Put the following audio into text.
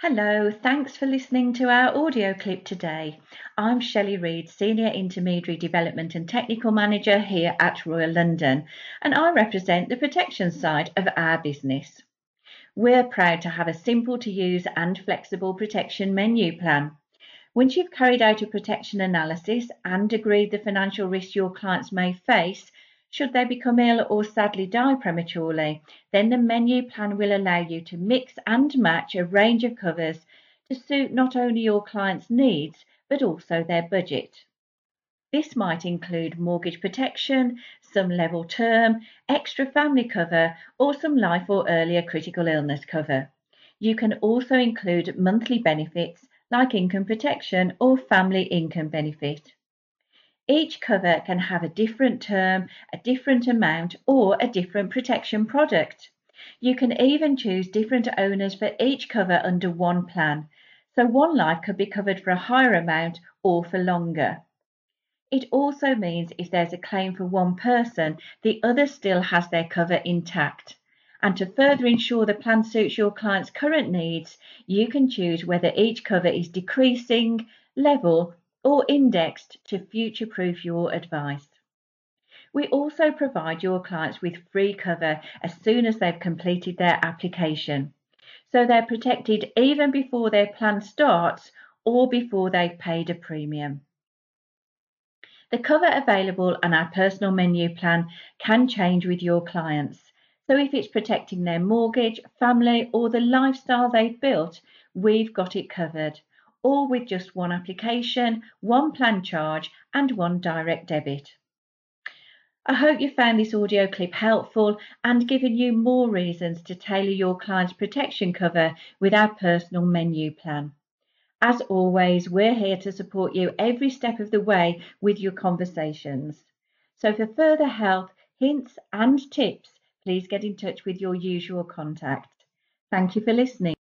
Hello, thanks for listening to our audio clip today. I'm Shelley Reid, Senior Intermediary Development and Technical Manager here at Royal London, and I represent the protection side of our business. We're proud to have a simple to use and flexible protection menu plan. Once you've carried out a protection analysis and agreed the financial risks your clients may face, should they become ill or sadly die prematurely, then the menu plan will allow you to mix and match a range of covers to suit not only your client's needs but also their budget. This might include mortgage protection, some level term, extra family cover, or some life or earlier critical illness cover. You can also include monthly benefits like income protection or family income benefit. Each cover can have a different term, a different amount, or a different protection product. You can even choose different owners for each cover under one plan, so one life could be covered for a higher amount or for longer. It also means if there's a claim for one person, the other still has their cover intact. And to further ensure the plan suits your client's current needs, you can choose whether each cover is decreasing, level, or indexed to future proof your advice. We also provide your clients with free cover as soon as they've completed their application. So they're protected even before their plan starts or before they've paid a premium. The cover available on our personal menu plan can change with your clients. So if it's protecting their mortgage, family, or the lifestyle they've built, we've got it covered all with just one application, one plan charge, and one direct debit. I hope you found this audio clip helpful and given you more reasons to tailor your client's protection cover with our personal menu plan. As always, we're here to support you every step of the way with your conversations. So for further help, hints and tips, please get in touch with your usual contact. Thank you for listening.